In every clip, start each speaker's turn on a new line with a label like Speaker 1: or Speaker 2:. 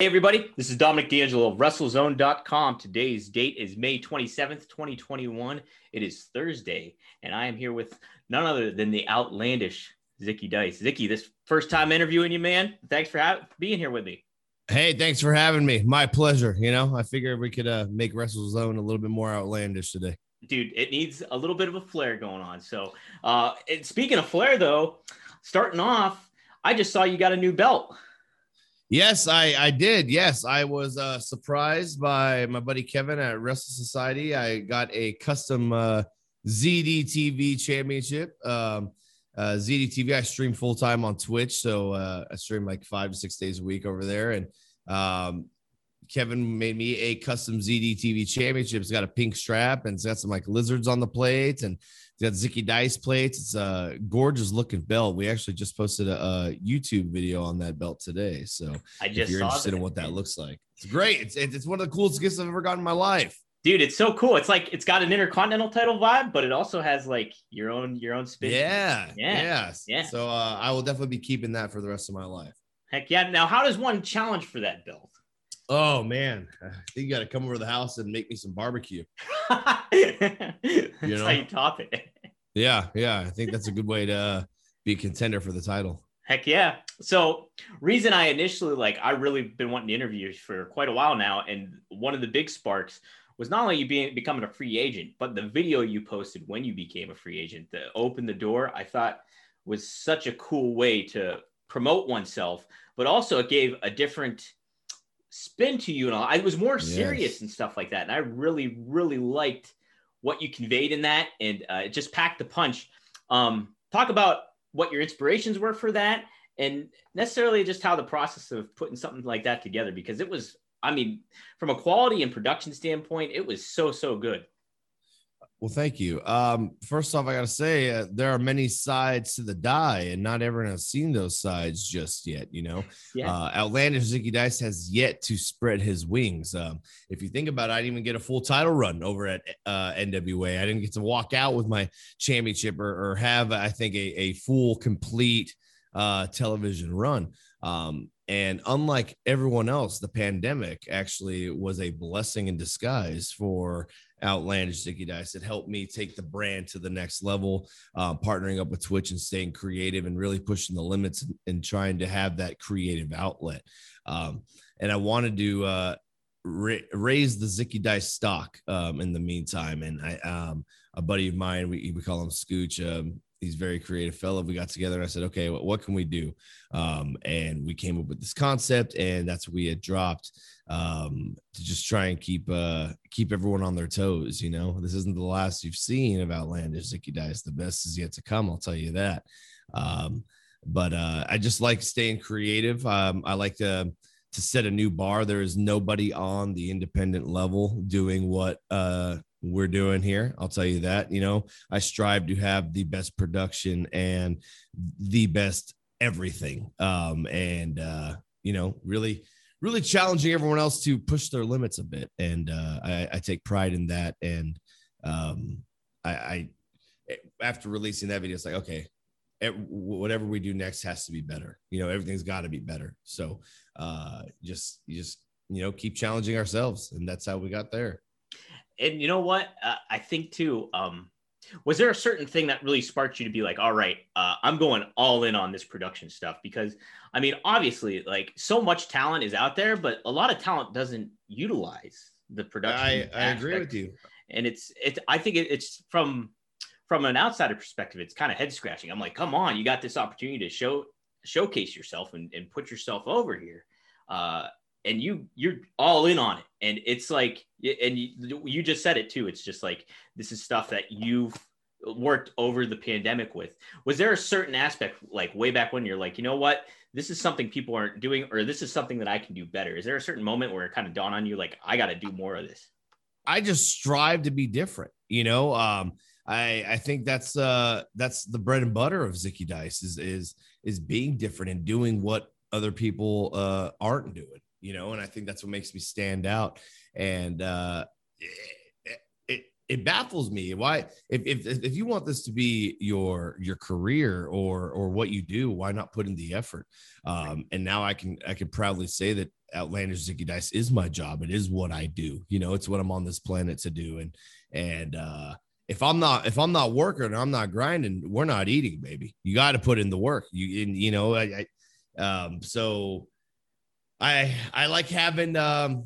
Speaker 1: Hey, everybody, this is Dominic D'Angelo of WrestleZone.com. Today's date is May 27th, 2021. It is Thursday, and I am here with none other than the outlandish Zicky Dice. Zicky, this first time interviewing you, man. Thanks for ha- being here with me.
Speaker 2: Hey, thanks for having me. My pleasure. You know, I figured we could uh, make WrestleZone a little bit more outlandish today.
Speaker 1: Dude, it needs a little bit of a flair going on. So, uh, speaking of flair, though, starting off, I just saw you got a new belt.
Speaker 2: Yes, I I did. Yes, I was uh, surprised by my buddy Kevin at Wrestle Society. I got a custom uh, ZDTV championship. Um, uh, ZDTV, I stream full time on Twitch, so uh, I stream like five to six days a week over there. And um, Kevin made me a custom ZDTV championship. It's got a pink strap and it's got some like lizards on the plate and got Zicky Dice plates. It's a gorgeous looking belt. We actually just posted a, a YouTube video on that belt today. So
Speaker 1: I just
Speaker 2: if you're interested
Speaker 1: that.
Speaker 2: in what that looks like, it's great. It's, it's one of the coolest gifts I've ever gotten in my life.
Speaker 1: Dude, it's so cool. It's like it's got an intercontinental title vibe, but it also has like your own your own spin.
Speaker 2: Yeah,
Speaker 1: yeah,
Speaker 2: yes.
Speaker 1: yeah.
Speaker 2: So uh, I will definitely be keeping that for the rest of my life.
Speaker 1: Heck yeah! Now, how does one challenge for that belt?
Speaker 2: Oh man, I think you got to come over to the house and make me some barbecue.
Speaker 1: you know, how you top it.
Speaker 2: Yeah, yeah. I think that's a good way to uh, be a contender for the title.
Speaker 1: Heck yeah. So, reason I initially like, I really been wanting to interview you for quite a while now. And one of the big sparks was not only you being becoming a free agent, but the video you posted when you became a free agent, that opened the door, I thought was such a cool way to promote oneself, but also it gave a different spin to you and all. I was more serious yes. and stuff like that. And I really, really liked what you conveyed in that. And uh, it just packed the punch. Um, talk about what your inspirations were for that and necessarily just how the process of putting something like that together, because it was, I mean, from a quality and production standpoint, it was so, so good.
Speaker 2: Well, thank you. Um, first off, I got to say uh, there are many sides to the die, and not everyone has seen those sides just yet. You know, yeah. uh, Outlandish Zicky Dice has yet to spread his wings. Um, if you think about it, I didn't even get a full title run over at uh, NWA. I didn't get to walk out with my championship or, or have, I think, a, a full, complete uh, television run. Um, and unlike everyone else, the pandemic actually was a blessing in disguise for outlandish Zicky Dice. It helped me take the brand to the next level, uh, partnering up with Twitch and staying creative and really pushing the limits and, and trying to have that creative outlet. Um, and I wanted to uh, ra- raise the Zicky Dice stock um, in the meantime. And I, um, a buddy of mine, we, we call him Scooch. He's very creative fellow. We got together and I said, okay, what, what can we do? Um, and we came up with this concept, and that's what we had dropped um, to just try and keep uh, keep everyone on their toes. You know, this isn't the last you've seen of Outlandish Zicky Dice. The best is yet to come. I'll tell you that. Um, but uh, I just like staying creative. Um, I like to to set a new bar. There is nobody on the independent level doing what uh, we're doing here. I'll tell you that. You know, I strive to have the best production and the best everything. Um, and uh, you know, really, really challenging everyone else to push their limits a bit. And uh, I, I take pride in that. And um, I, I, after releasing that video, it's like, okay, whatever we do next has to be better. You know, everything's got to be better. So uh, just, just, you know, keep challenging ourselves. And that's how we got there
Speaker 1: and you know what? Uh, I think too. Um, was there a certain thing that really sparked you to be like, all right, uh, I'm going all in on this production stuff? Because I mean, obviously, like so much talent is out there, but a lot of talent doesn't utilize the production.
Speaker 2: I, I agree with you.
Speaker 1: And it's it's I think it, it's from from an outsider perspective, it's kind of head scratching. I'm like, come on, you got this opportunity to show showcase yourself and, and put yourself over here. Uh, and you you're all in on it. And it's like and you, you just said it too. It's just like this is stuff that you've worked over the pandemic with. Was there a certain aspect like way back when you're like you know what? This is something people aren't doing or this is something that i can do better. Is there a certain moment where it kind of dawned on you like i got to do more of this?
Speaker 2: I just strive to be different you know? Um I, I think that's uh that's the bread and butter of Zicky Dice is is is being different and doing what other people uh aren't doing you know, and I think that's what makes me stand out. And uh, it, it, it baffles me why if, if if you want this to be your your career or or what you do, why not put in the effort? Um, and now I can I can proudly say that outlandish zicky dice is my job. It is what i do. You know it's what i'm on this planet to do. And and uh if i'm not if i'm not working i'm not grinding we're not eating baby. You got to put in the work. You and you know i, I um so i i like having um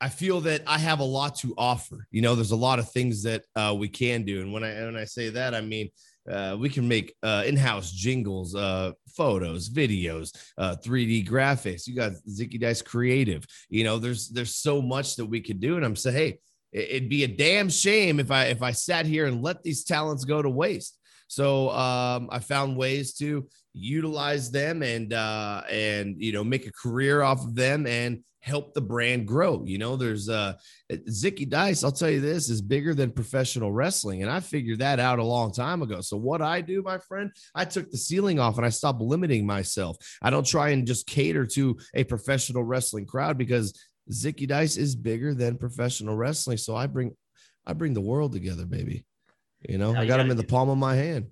Speaker 2: I feel that I have a lot to offer. You know, there's a lot of things that uh, we can do, and when I when I say that, I mean uh, we can make uh, in-house jingles, uh, photos, videos, 3D uh, graphics. You got Zicky Dice Creative. You know, there's there's so much that we could do, and I'm saying, hey, it'd be a damn shame if I if I sat here and let these talents go to waste. So um, I found ways to utilize them and uh, and you know make a career off of them and help the brand grow. You know, there's uh Zicky Dice, I'll tell you this, is bigger than professional wrestling. And I figured that out a long time ago. So what I do, my friend, I took the ceiling off and I stopped limiting myself. I don't try and just cater to a professional wrestling crowd because Zicky Dice is bigger than professional wrestling. So I bring I bring the world together, baby. You know, I got them in the palm of my hand.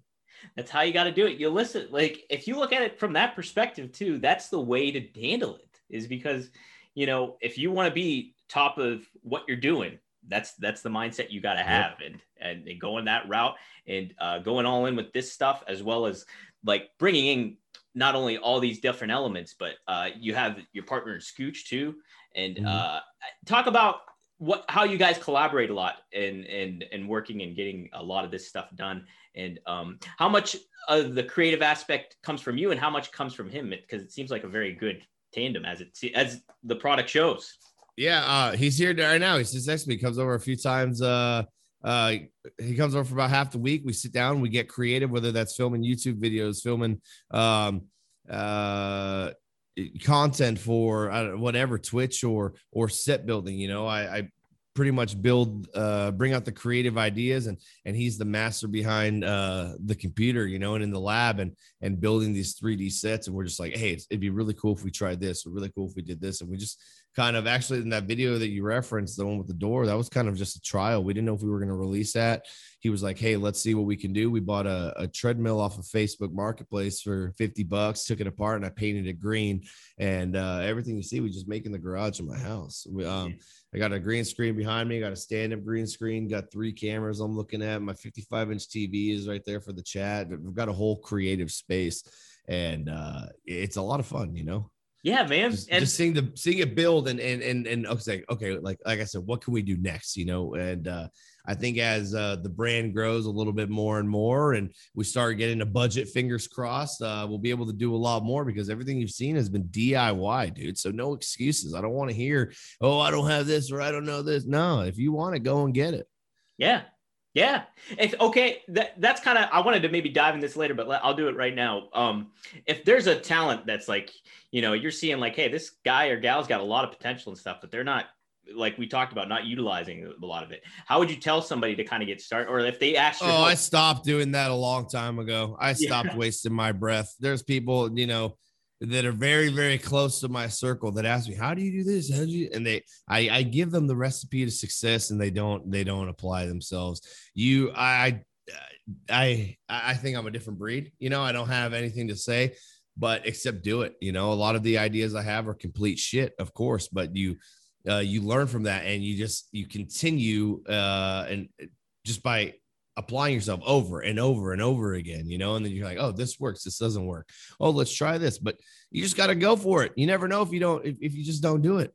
Speaker 1: That's how you got to do it. You listen, like if you look at it from that perspective too, that's the way to handle it. Is because you know, if you want to be top of what you're doing, that's that's the mindset you got to have, yep. and, and, and going that route and uh, going all in with this stuff as well as like bringing in not only all these different elements, but uh, you have your partner in Scooch too, and mm-hmm. uh, talk about what how you guys collaborate a lot and and and working and getting a lot of this stuff done, and um, how much of the creative aspect comes from you and how much comes from him, because it seems like a very good tandem as it as the product shows.
Speaker 2: Yeah, uh, he's here right now. He's just next to me. Comes over a few times. Uh, uh, he comes over for about half the week. We sit down, we get creative, whether that's filming YouTube videos, filming um, uh, content for whatever Twitch or or set building. You know, I, I pretty much build uh bring out the creative ideas and and he's the master behind uh the computer you know and in the lab and and building these 3d sets and we're just like hey it'd be really cool if we tried this or really cool if we did this and we just kind of actually in that video that you referenced the one with the door that was kind of just a trial we didn't know if we were going to release that he was like, Hey, let's see what we can do. We bought a, a treadmill off of Facebook Marketplace for 50 bucks, took it apart, and I painted it green. And uh, everything you see, we just make in the garage of my house. We, um, I got a green screen behind me, got a stand up green screen, got three cameras I'm looking at. My 55 inch TV is right there for the chat. We've got a whole creative space, and uh, it's a lot of fun, you know?
Speaker 1: Yeah, man.
Speaker 2: Just, and just seeing the seeing it build and and and and okay, okay, like like I said, what can we do next? You know, and uh, I think as uh, the brand grows a little bit more and more, and we start getting a budget, fingers crossed, uh, we'll be able to do a lot more because everything you've seen has been DIY, dude. So no excuses. I don't want to hear, oh, I don't have this or I don't know this. No, if you want it, go and get it.
Speaker 1: Yeah, yeah. If okay, that that's kind of I wanted to maybe dive in this later, but I'll do it right now. Um, if there's a talent that's like, you know, you're seeing like, hey, this guy or gal's got a lot of potential and stuff, but they're not like we talked about, not utilizing a lot of it. How would you tell somebody to kind of get started, or if they ask?
Speaker 2: You Oh, help? I stopped doing that a long time ago. I stopped yeah. wasting my breath. There's people, you know, that are very very close to my circle that ask me how do you do this? How do you? And they I, I give them the recipe to success and they don't they don't apply themselves. You i i i think i'm a different breed you know i don't have anything to say but except do it you know? A lot of the ideas i have are complete shit of course but you uh, you learn from that and you just you continue uh and just by applying yourself over and over and over again, you know, and then you're like, oh, this works, this doesn't work. Oh, let's try this. But you just got to go for it. You never know if you don't, if, if you just don't do it.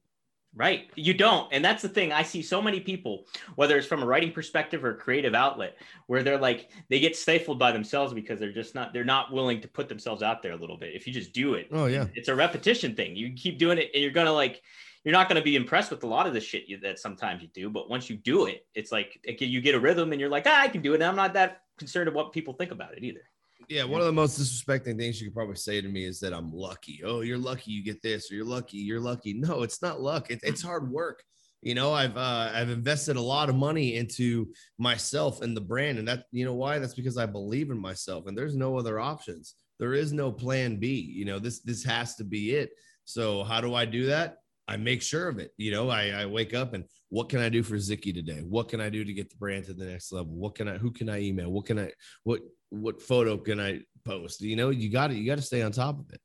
Speaker 1: Right. You don't. And that's the thing. I see so many people, whether it's from a writing perspective or creative outlet, where they're like, they get stifled by themselves because they're just not, they're not willing to put themselves out there a little bit. If you just do it.
Speaker 2: Oh, yeah.
Speaker 1: It's a repetition thing. You keep doing it and you're going to like, you're not going to be impressed with a lot of the shit you, that sometimes you do, but once you do it, it's like you get a rhythm and you're like, ah, I can do it. And I'm not that concerned of what people think about it either.
Speaker 2: Yeah, one of the most disrespecting things you could probably say to me is that I'm lucky. Oh, you're lucky you get this, or you're lucky, you're lucky. No, it's not luck. It, it's hard work. You know, I've uh, I've invested a lot of money into myself and the brand, and that you know why? That's because I believe in myself, and there's no other options. There is no plan B. You know, this this has to be it. So how do I do that? I make sure of it. You know, I, I wake up and what can I do for Zicky today? What can I do to get the brand to the next level? What can I, who can I email? What can I, what, what photo can I post? You know, you got to, you got to stay on top of it.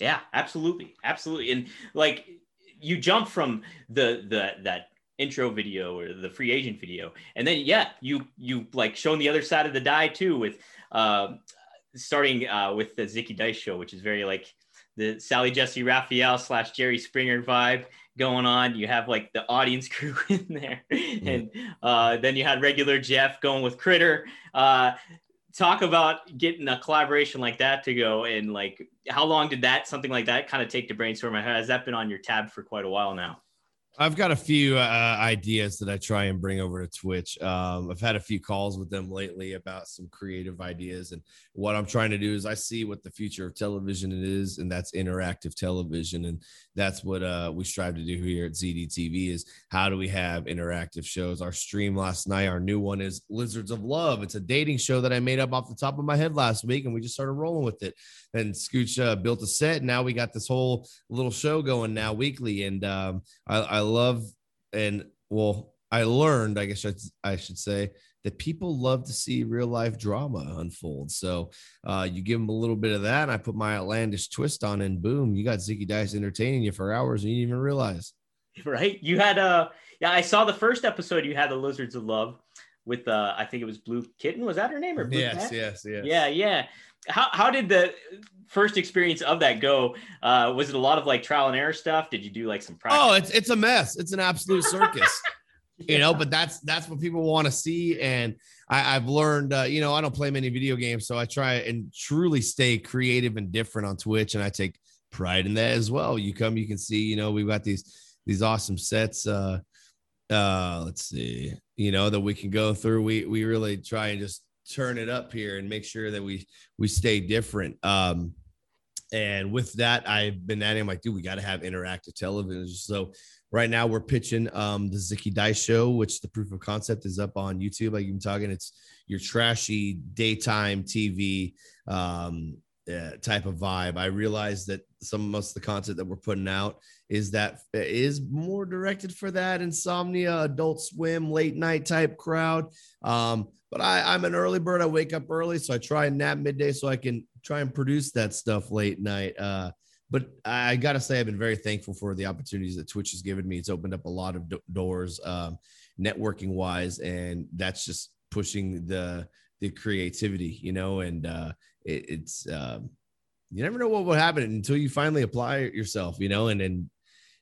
Speaker 1: Yeah, absolutely. Absolutely. And like, you jump from the the that intro video or the free agent video and then yeah you you like shown the other side of the die too with uh starting uh with the zicky dice show which is very like the Sally Jessy Raphael slash jerry springer vibe going on. You have like the audience crew in there. Mm-hmm. and uh then you had regular jeff going with critter. Uh talk about getting a collaboration like that to go and like how long did that something like that kind of take to brainstorm? Has that been on your tab for quite a while now
Speaker 2: I've got a few uh, ideas that I try and bring over to Twitch. Um, I've had a few calls with them lately about some creative ideas, and what I'm trying to do is I see what the future of television is, and that's interactive television, and that's what uh, we strive to do here at ZDTV. Is how do we have interactive shows? Our stream last night, our new one is Lizards of Love. It's a dating show that I made up off the top of my head last week, and we just started rolling with it. And Scooch uh, built a set. And now we got this whole little show going now weekly, and um, I, I love and well, I learned, I guess I should say, that people love to see real life drama unfold. So uh, you give them a little bit of that, and I put my outlandish twist on, and boom, you got Zicky Dice entertaining you for hours, and you didn't even realize.
Speaker 1: Right? You had uh yeah, I saw the first episode. You had the Lizards of Love with uh I think it was Blue Kitten. Was that her name or Blue
Speaker 2: yes, Cat? yes, yes.
Speaker 1: Yeah, yeah. How how did the first experience of that go? Uh, was it a lot of like trial and error stuff? Did you do like some
Speaker 2: practice? Oh, it's it's a mess. It's an absolute circus. yeah. You know, but that's that's what people want to see, and I, have learned. Uh, you know, I don't play many video games, so I try and truly stay creative and different on Twitch, and I take pride in that as well. You come, you can see. You know, we've got these these awesome sets. Uh, uh, let's see. You know that we can go through. We we really try and just turn it up here and make sure that we we stay different. Um, and with that, I've been at him like, dude, we got to have interactive television. So right now we're pitching um, the Zicky Dice Show, which the proof of concept is up on YouTube. Like you've been talking, it's your trashy daytime TV um, uh, type of vibe. I realize that some of the content that we're putting out is that is more directed for that insomnia, adult swim, late night type crowd. Um, but I, I'm an early bird. I wake up early, so I try and nap midday so I can try and produce that stuff late night. Uh, but I got to say, I've been very thankful for the opportunities that Twitch has given me. It's opened up a lot of do- doors, um, networking wise, and that's just pushing the the creativity, you know. And uh, it, it's um, you never know what will happen until you finally apply yourself, you know. And then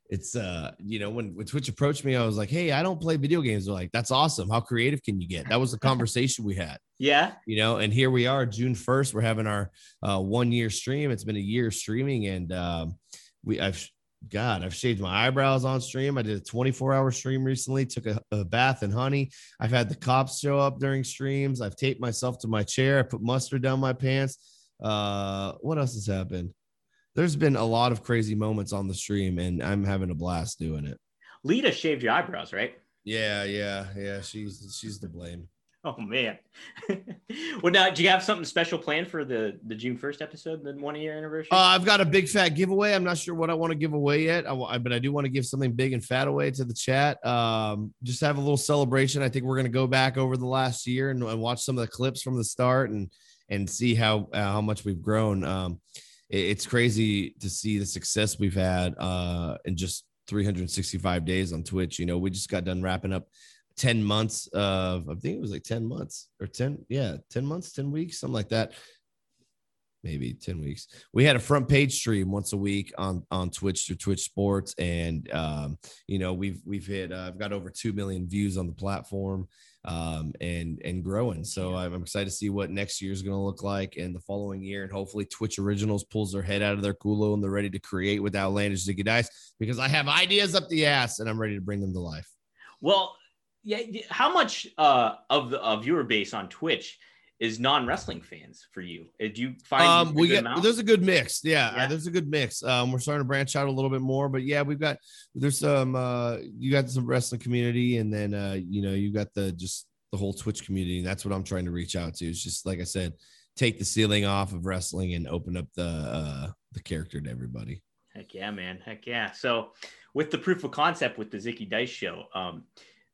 Speaker 2: it's uh you know when, when twitch approached me i was like hey i don't play video games. They're like that's awesome. How creative can you get? That was the conversation we had.
Speaker 1: Yeah.
Speaker 2: You know and here we are june 1st we're having our uh one year stream. It's been a year streaming and um we i've god i've shaved my eyebrows on stream. I did a 24 hour stream recently took a, a bath in honey. I've had the cops show up during streams. I've taped myself to my chair. I put mustard down my pants. Uh what else has happened there's been a lot of crazy moments on the stream, and I'm having a blast doing it.
Speaker 1: Lita shaved your eyebrows, right?
Speaker 2: Yeah, yeah, yeah. She's she's to blame.
Speaker 1: Oh man. well, now do you have something special planned for the the June first episode, the one year anniversary?
Speaker 2: Uh, I've got a big fat giveaway. I'm not sure what I want to give away yet, I, but I do want to give something big and fat away to the chat. Um, just have a little celebration. I think we're going to go back over the last year and, and, watch some of the clips from the start and and see how uh, how much we've grown. Um, it's crazy to see the success we've had uh, in just 365 days on Twitch. You know, we just got done wrapping up 10 months of, I think it was like 10 months or 10, yeah, 10 months, 10 weeks, something like that. Maybe 10 weeks. We had a front page stream once a week on on Twitch through Twitch Sports, and um, you know we've we've hit. Uh, I've got over two million views on the platform um, and and growing. So I'm excited to see what next year is going to look like and the following year. And hopefully Twitch Originals pulls their head out of their culo and they're ready to create with Outlandish Zicky Dice because I have ideas up the ass and I'm ready to bring them to life.
Speaker 1: Well, yeah. How much uh, of the of viewer base on Twitch is non-wrestling fans for you? Uh, do you find
Speaker 2: um, we amount? there's a good mix. Yeah, yeah, there's a good mix. Um, we're starting to branch out a little bit more, but yeah, we've got there's some uh, you got some wrestling community, and then uh, you know you got the just the whole Twitch community. And that's what I'm trying to reach out to. It's just like I said, take the ceiling off of wrestling and open up the uh, the character to everybody.
Speaker 1: Heck yeah, man. Heck yeah. So with the proof of concept with the Zicky Dice show, um,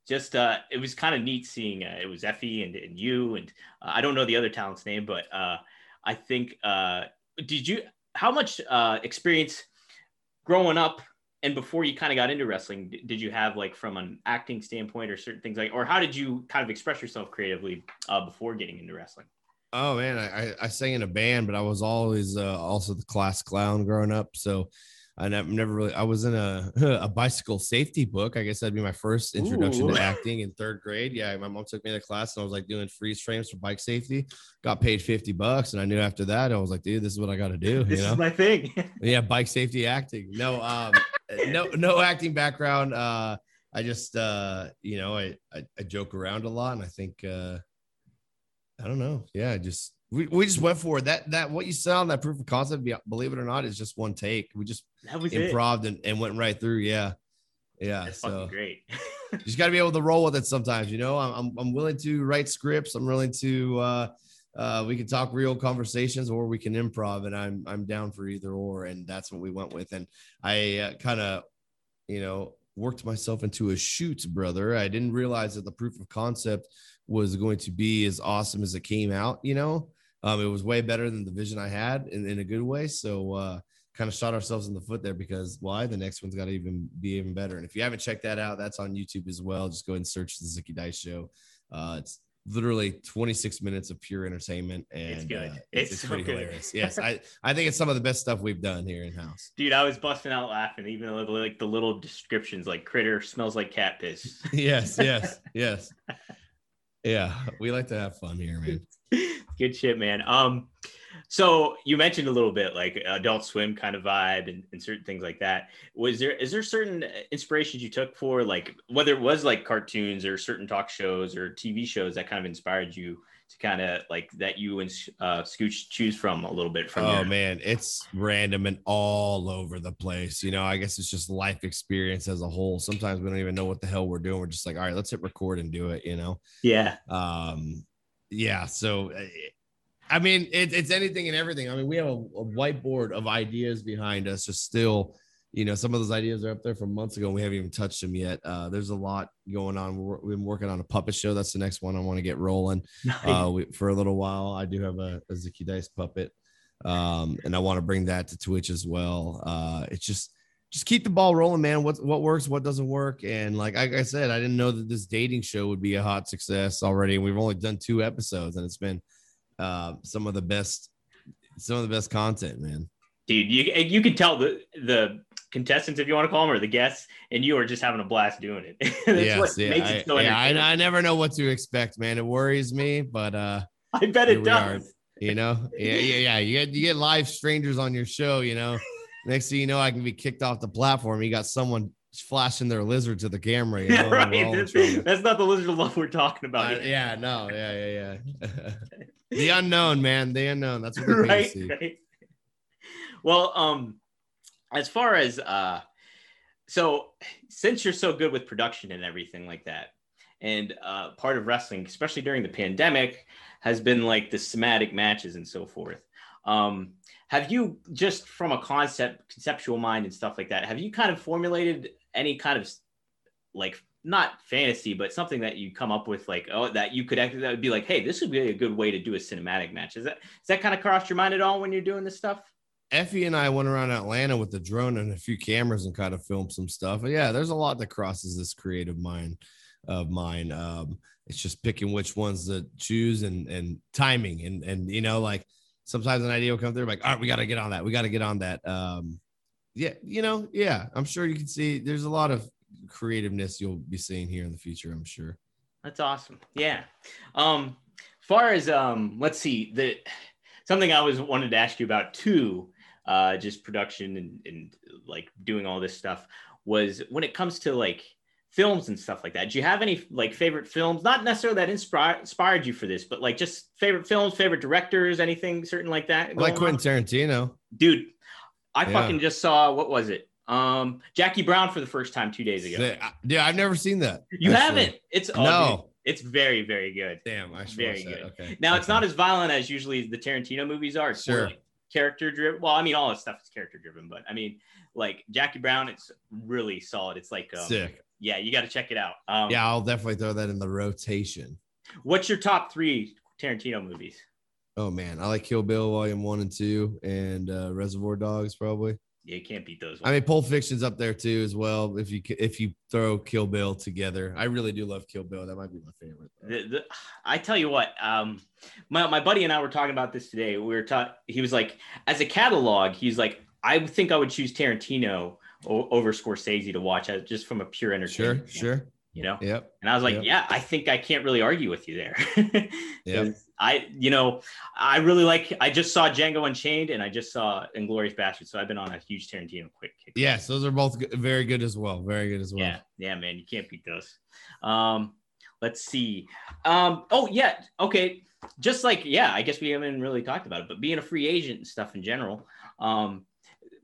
Speaker 1: just uh, it was kind of neat seeing uh, it was Effy and, and you and uh, I don't know the other talent's name, but uh, I think uh, did you how much uh, experience growing up and before you kind of got into wrestling, did you have like from an acting standpoint or certain things like, or how did you kind of express yourself creatively before getting into wrestling?
Speaker 2: Oh man, I, I sang in a band, but I was always also the class clown growing up. So I never, never really. I was in a a bicycle safety book. I guess that'd be my first introduction Ooh. to acting in third grade. Yeah, my mom took me to class, and I was like doing freeze frames for bike safety. Got paid fifty bucks, and I knew after that I was like, dude, this is what I got to do.
Speaker 1: This
Speaker 2: you know?
Speaker 1: is my thing.
Speaker 2: yeah, bike safety acting. No, um, no, no acting background. Uh, I just, uh, you know, I, I, I joke around a lot, and I think, uh, I don't know. Yeah, I just we, we just went for it. That that what you saw on that proof of concept, believe it or not, is just one take. We just
Speaker 1: that was
Speaker 2: improv and, and went right through. Yeah. Yeah.
Speaker 1: That's so great.
Speaker 2: you just gotta be able to roll with it sometimes, you know. I'm I'm willing to write scripts. I'm willing to uh uh we can talk real conversations or we can improv and I'm I'm down for either or and that's what we went with and I uh, kind of you know worked myself into a shoot brother I didn't realize that the proof of concept was going to be as awesome as it came out you know um, it was way better than the vision I had in, in a good way. So uh, kind of shot ourselves in the foot there because why? The next one's got to even be even better. And if you haven't checked that out, that's on YouTube as well. Just go ahead and search the Zicky Dice Show. Uh, it's literally 26 minutes of pure entertainment and
Speaker 1: it's good
Speaker 2: uh,
Speaker 1: it's,
Speaker 2: it's,
Speaker 1: so
Speaker 2: pretty
Speaker 1: good.
Speaker 2: hilarious yes i i think it's some of the best stuff we've done here in house
Speaker 1: dude i was busting out laughing even like the little descriptions like critter smells like cat piss
Speaker 2: yes yes yes yeah we like to have fun here man
Speaker 1: good shit, man. Um, so you mentioned a little bit like Adult Swim kind of vibe and, and, certain things like that. Was there is there certain inspirations you took for like whether it was like cartoons or certain talk shows or TV shows that kind of inspired you to kind of like that you and uh, Scooch choose from a little bit from?
Speaker 2: Oh your- man, it's random and all over the place. You know, I guess it's just life experience as a whole. Sometimes we don't even know what the hell we're doing. We're just like, all right, let's hit record and do it. You know?
Speaker 1: Yeah.
Speaker 2: Um, yeah. So, uh, I mean, it, it's anything and everything. I mean, we have a, a, whiteboard of ideas behind us, just still, you know, some of those ideas are up there from months ago. And we haven't even touched them yet. Uh, there's a lot going on. we have been working on a puppet show. That's the next one I want to get rolling nice. uh, we, for a little while. I do have a, a Zicky Dice puppet, um, and I want to bring that to Twitch as well. Uh, it's just, just keep the ball rolling, man. What what works, what doesn't work, and like, like I said, I didn't know that this dating show would be a hot success already. And we've only done two episodes, and it's been uh, some of the best, some of the best content, man.
Speaker 1: Dude, you you can tell the the contestants, if you want to call them, or the guests, and you are just having a blast doing it.
Speaker 2: yes, yeah, I, so yeah I, I, never know what to expect, man. It worries me, but uh,
Speaker 1: I bet it does.
Speaker 2: you know, yeah, yeah, yeah. You get you get live strangers on your show, you know. Next thing you know, I can be kicked off the platform. You got someone flashing their lizard to the camera. You know,
Speaker 1: right. That's, that's, not the lizard of love we're talking about.
Speaker 2: Uh, yeah, no, yeah, yeah, yeah. the unknown, man. The unknown. That's what we're right, right.
Speaker 1: Well, um, as far as uh, so since you're so good with production and everything like that, and uh, part of wrestling, especially during the pandemic, has been like the cinematic matches and so forth. Um, have you just from a concept conceptual mind and stuff like that have you kind of formulated any kind of like not fantasy but something that you come up with like oh that you could actually that would be like hey this would be a good way to do a cinematic match is that is that kind of crossed your mind at all when you're doing this stuff
Speaker 2: Effy and I went around Atlanta with the drone and a few cameras and kind of filmed some stuff. But yeah, there's a lot that crosses this creative mind of mine. Um, it's just picking which ones to choose and and timing and and you know like sometimes an idea will come through like all right we got to get on that. We got to get on that. Um yeah you know yeah i'm sure you can see there's a lot of creativeness you'll be seeing here in the future i'm sure.
Speaker 1: That's awesome. Yeah. Um far as um let's see the something i was wanted to ask you about too uh just production and, and like doing all this stuff was when it comes to like films and stuff like that. Do you have any like favorite films? Not necessarily that inspired inspired you for this, but like just favorite films, favorite directors, anything certain like that.
Speaker 2: like Quentin Tarantino,
Speaker 1: dude. I yeah. fucking just saw what was it? Um, Jackie Brown for the first time two days ago.
Speaker 2: Yeah, I've never seen that.
Speaker 1: You actually. haven't? It's oh, no. Dude, it's very, very good.
Speaker 2: Damn, I should
Speaker 1: very
Speaker 2: good.
Speaker 1: Okay. Now okay. it's not as violent as usually the Tarantino movies are. It's sure. Like character driven. Well, I mean, all this stuff is character driven, but I mean, like Jackie Brown, it's really solid. It's like um,
Speaker 2: sick
Speaker 1: yeah, you got to check it out. Um,
Speaker 2: yeah, I'll definitely throw that in the rotation.
Speaker 1: What's your top three Tarantino movies?
Speaker 2: Oh man, I like Kill Bill Volume One and Two, and uh, Reservoir Dogs probably.
Speaker 1: Yeah, you can't beat those.
Speaker 2: Ones. I mean, Pulp Fiction's up there too as well. If you if you throw Kill Bill together, I really do love Kill Bill. That might be my favorite.
Speaker 1: The, the, I tell you what, um, my my buddy and I were talking about this today. We were taught. He was like, as a catalog, he's like, I think I would choose Tarantino over Scorsese to watch as just from a pure entertainment.
Speaker 2: Sure, sure
Speaker 1: you know?
Speaker 2: Yep.
Speaker 1: And I was like,
Speaker 2: yep.
Speaker 1: yeah, I think I can't really argue with you there.
Speaker 2: yeah.
Speaker 1: I, you know, I really like, I just saw Django Unchained and I just saw Inglorious Basterds. So I've been on a huge Tarantino quick kick.
Speaker 2: Yes. Those are both good, very good as well. Very good as well.
Speaker 1: Yeah. Yeah, man. You can't beat those. Um, let's see. Um, oh yeah. Okay. Just like, yeah, I guess we haven't really talked about it, but being a free agent and stuff in general, um,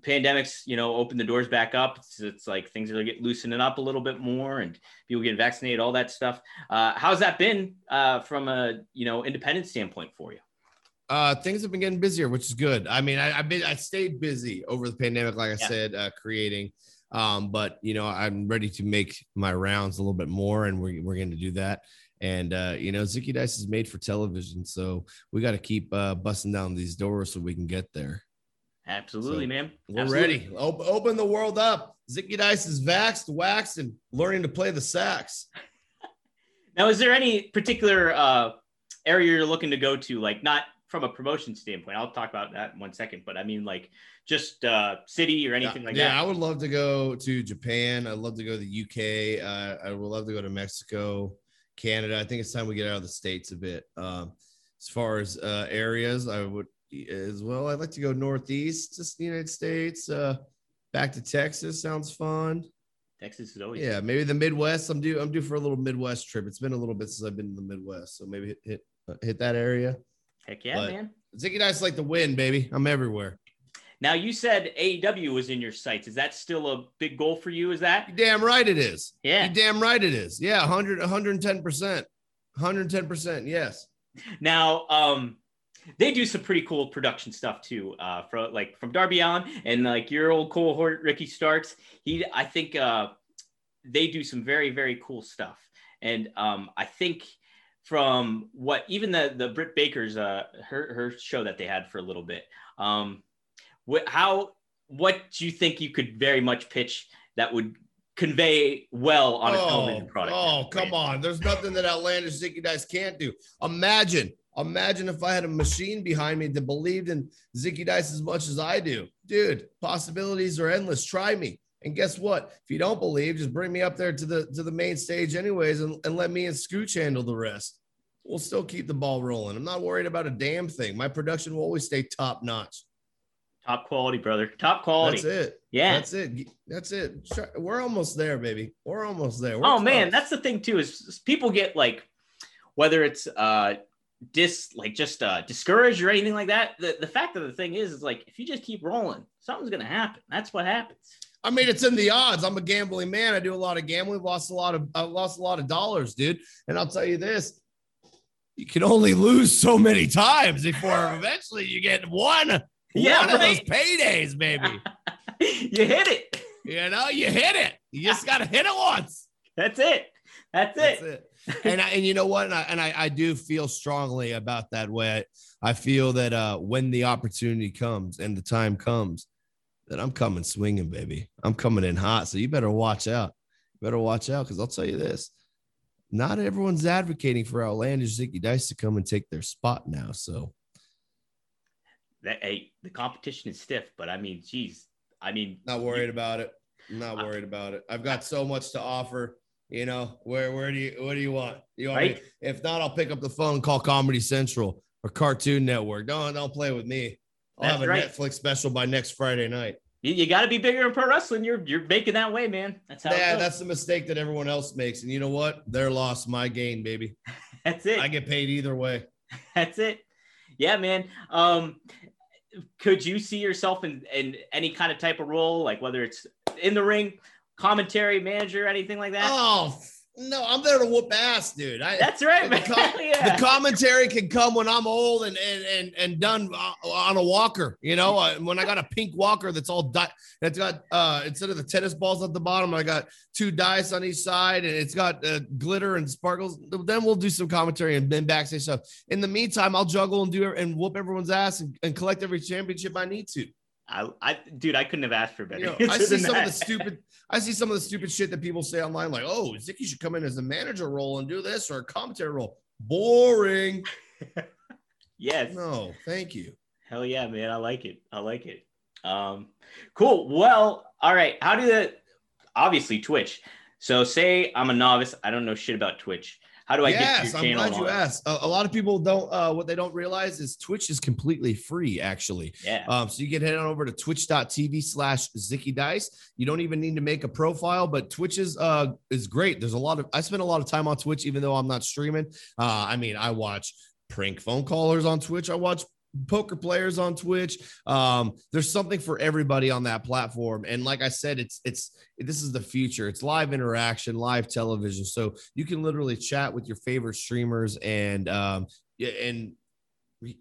Speaker 1: pandemics, you know, open the doors back up. It's, it's, like things are getting loosening up a little bit more, and people getting vaccinated, all that stuff. Uh, how's that been uh, from a you know independent standpoint for you?
Speaker 2: Uh, things have been getting busier, which is good. I mean, I, have been I stayed busy over the pandemic, like I yeah. said, uh, creating. Um, but you know, I'm ready to make my rounds a little bit more, and we're we're going to do that. And uh, you know, Zicky Dice is made for television, so we got to keep uh, busting down these doors so we can get there.
Speaker 1: Absolutely, so man.
Speaker 2: We're
Speaker 1: Absolutely.
Speaker 2: ready. O- open the world up. Zicky Dice is vaxxed, waxed, and learning to play the sax.
Speaker 1: Now, is there any particular uh, area you're looking to go to? Like, not from a promotion standpoint. I'll talk about that in one second, but I mean, like, just uh, city or anything
Speaker 2: yeah,
Speaker 1: like
Speaker 2: yeah,
Speaker 1: that.
Speaker 2: Yeah, I would love to go to Japan. I'd love to go to the UK. Uh, I would love to go to Mexico, Canada. I think it's time we get out of the states a bit. Um, as far as uh, areas, I would as well. I'd like to go northeast, just the United States. Uh, back to Texas sounds fun.
Speaker 1: Texas is always
Speaker 2: yeah. Maybe the Midwest. I'm due. I'm due for a little Midwest trip. It's been a little bit since I've been in the Midwest, so maybe hit hit, uh, hit that area.
Speaker 1: Heck yeah, but man!
Speaker 2: Zicky Dice like the wind, baby. I'm everywhere.
Speaker 1: Now you said AEW was in your sights. Is that still a big goal for you? Is that?
Speaker 2: you damn right it is.
Speaker 1: Yeah.
Speaker 2: you damn right it is. Yeah, 100 110 percent, 110 percent. Yes.
Speaker 1: Now, um, they do some pretty cool production stuff too. Uh, from like from Darby Allin and like your old cohort Ricky Starks. He, I think, uh, they do some very very cool stuff. And um, I think from what even the the Britt Baker's uh her her show that they had for a little bit. Um, what how what do you think you could very much pitch that would convey well on a oh, television product?
Speaker 2: Oh, come on. There's nothing that outlandish Zicky Dice can't do. Imagine Imagine if I had a machine behind me that believed in Zicky Dice as much as I do. Dude, possibilities are endless. Try me. And guess what? If you don't believe, just bring me up there to the to the main stage anyways and, and let me and Scooch handle the rest. We'll still keep the ball rolling. I'm not worried about a damn thing. My production will always stay top notch.
Speaker 1: Top quality, brother. Top quality.
Speaker 2: That's it.
Speaker 1: Yeah.
Speaker 2: That's it. That's it. We're almost there, baby. We're almost there. We're
Speaker 1: oh close. man, that's the thing too, is people get like whether it's uh dis like just uh discouraged or anything like that. The the fact of the thing is is like if you just keep rolling, something's gonna happen. That's what happens.
Speaker 2: I mean, it's in the odds. I'm a gambling man. I do a lot of gambling. Lost a lot of I lost a lot of dollars, dude. And I'll tell you this: you can only lose so many times before eventually you get one. Yeah, one right. of those paydays, baby.
Speaker 1: you hit it.
Speaker 2: You know, you hit it. You just got to hit it once.
Speaker 1: That's it. That's, That's
Speaker 2: it. it and I, and you know what? And I, and I, I do feel strongly about that way. I, I feel that uh, when the opportunity comes and the time comes, that I'm coming swinging, baby. I'm coming in hot. So you better watch out. You better watch out because I'll tell you this: not everyone's advocating for outlandish Zicky Dice to come and take their spot now. So
Speaker 1: that hey, the competition is stiff, but I mean, geez, I mean,
Speaker 2: not worried you, about it. I'm not worried about it. I've got so much to offer. You know, where where do you what do you want? You want right? if not, I'll pick up the phone, call Comedy Central or Cartoon Network. Don't don't play with me. I'll That's have a right. Netflix special by next Friday night.
Speaker 1: You, you got to be bigger in pro wrestling. You're you're making that way, man. That's how.
Speaker 2: Yeah, that's the mistake that everyone else makes. And you know what? Their loss, my gain, baby.
Speaker 1: that's it.
Speaker 2: I get paid either way.
Speaker 1: that's it. Yeah, man. Um, could you see yourself in in any kind of type of role, like whether it's in the ring, commentary manager, or anything like that?
Speaker 2: Oh, no, I'm there to whoop ass, dude. I,
Speaker 1: That's right, man.
Speaker 2: The, com- yeah. the, commentary can come when I'm old and and and, and done uh, on a walker. You know, uh, when I got a pink walker that's all di- that's got uh instead of the tennis balls at the bottom, I got two dice on each side, and it's got uh, glitter and sparkles. Then we'll do some commentary and then backstage stuff. In the meantime, I'll juggle and do and whoop everyone's ass and, and collect every championship I need to.
Speaker 1: I, I, dude, I couldn't have asked for better.
Speaker 2: You know, I see some that. of the stupid, I see some of the stupid shit that people say online, like, "Oh, Zicky should come in as a manager role and do this or a commentary role." Boring.
Speaker 1: yes.
Speaker 2: No, thank you.
Speaker 1: Hell yeah, man! I like it. I like it. Um, cool. Well, all right. How do the obviously Twitch? So, say I'm a novice. I don't know shit about Twitch. How do I yes, get your I'm
Speaker 2: glad you asked. A, a, lot of people don't. Uh, what they don't realize is Twitch is completely free. Actually,
Speaker 1: yeah.
Speaker 2: Um, so you can head on over to Twitch.tv/slash Zicky Dice. You don't even need to make a profile, but Twitch is uh is great. There's a lot of. I spend a lot of time on Twitch, even though I'm not streaming. Uh, I mean, I watch prank phone callers on Twitch. I watch poker players on Twitch. Um, there's something for everybody on that platform. And like I said, it's it's this is the future. It's live interaction, live television. So you can literally chat with your favorite streamers and um and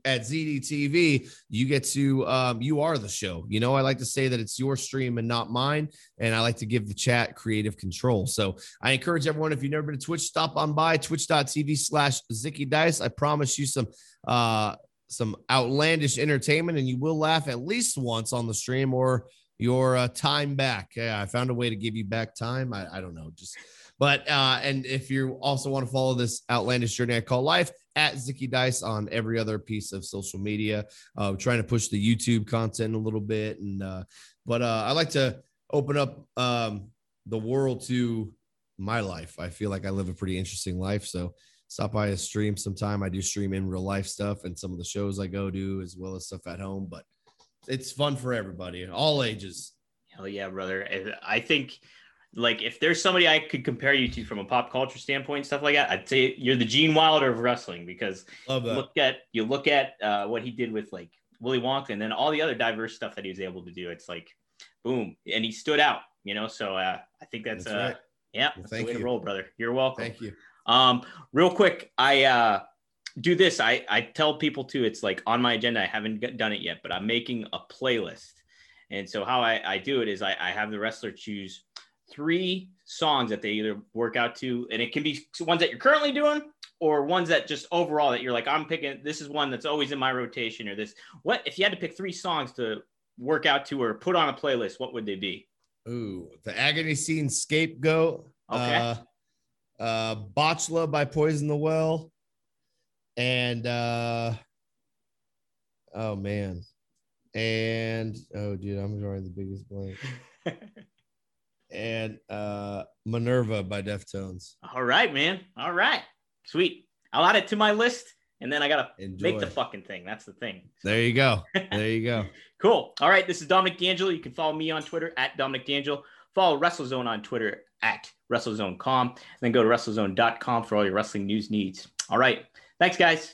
Speaker 2: at ZDTV, you get to um, you are the show. You know, I like to say that it's your stream and not mine, and I like to give the chat creative control. So I encourage everyone if you've never been to Twitch, stop on by twitch.tv slash Zicky Dice. I promise you some uh some outlandish entertainment, and you will laugh at least once on the stream or your uh, time back. Yeah, I found a way to give you back time. I, I don't know, just but uh, and if you also want to follow this outlandish journey I call life at Zicky Dice on every other piece of social media, uh, trying to push the YouTube content a little bit, and uh, but uh, I like to open up um, the world to my life. I feel like I live a pretty interesting life, so stop by a stream sometime. I do stream in real life stuff and some of the shows I go to as well as stuff at home, but it's fun for everybody, all ages.
Speaker 1: Hell yeah, brother. I think like if there's somebody I could compare you to from a pop culture standpoint, stuff like that, I'd say you're the Gene Wilder of wrestling because look at you look at uh, what he did with like Willy Wonka and then all the other diverse stuff that he was able to do. It's like boom, and he stood out, you know. So uh, I think that's, that's uh, right. yeah, well, that's the way you. to roll, brother. You're welcome.
Speaker 2: Thank you.
Speaker 1: Um, real quick, I uh, do this. I, I tell people too, it's like on my agenda. I haven't done it yet, but I'm making a playlist. And so how I, I do it is I, I have the wrestler choose three songs that they either work out to, and it can be ones that you're currently doing or ones that just overall that you're like, I'm picking, this is one that's always in my rotation or this. What, if you had to pick three songs to work out to or put on a playlist, what would they be?
Speaker 2: Ooh, the agony scene scapegoat.
Speaker 1: Okay. Uh,
Speaker 2: uh, Botchla by Poison the Well, and uh, oh man, and oh dude, I'm drawing the biggest blank. and uh, Minerva by Deftones.
Speaker 1: All right, man. All right, sweet. I'll add it to my list, and then I gotta Enjoy. make the fucking thing. That's the thing.
Speaker 2: There you go. There you go.
Speaker 1: cool. All right, this is Dominic D'Angelo. You can follow me on Twitter at Dominic D'Angelo. Follow WrestleZone on Twitter at WrestleZone.com. And then go to WrestleZone.com for all your wrestling news needs. All right. Thanks, guys.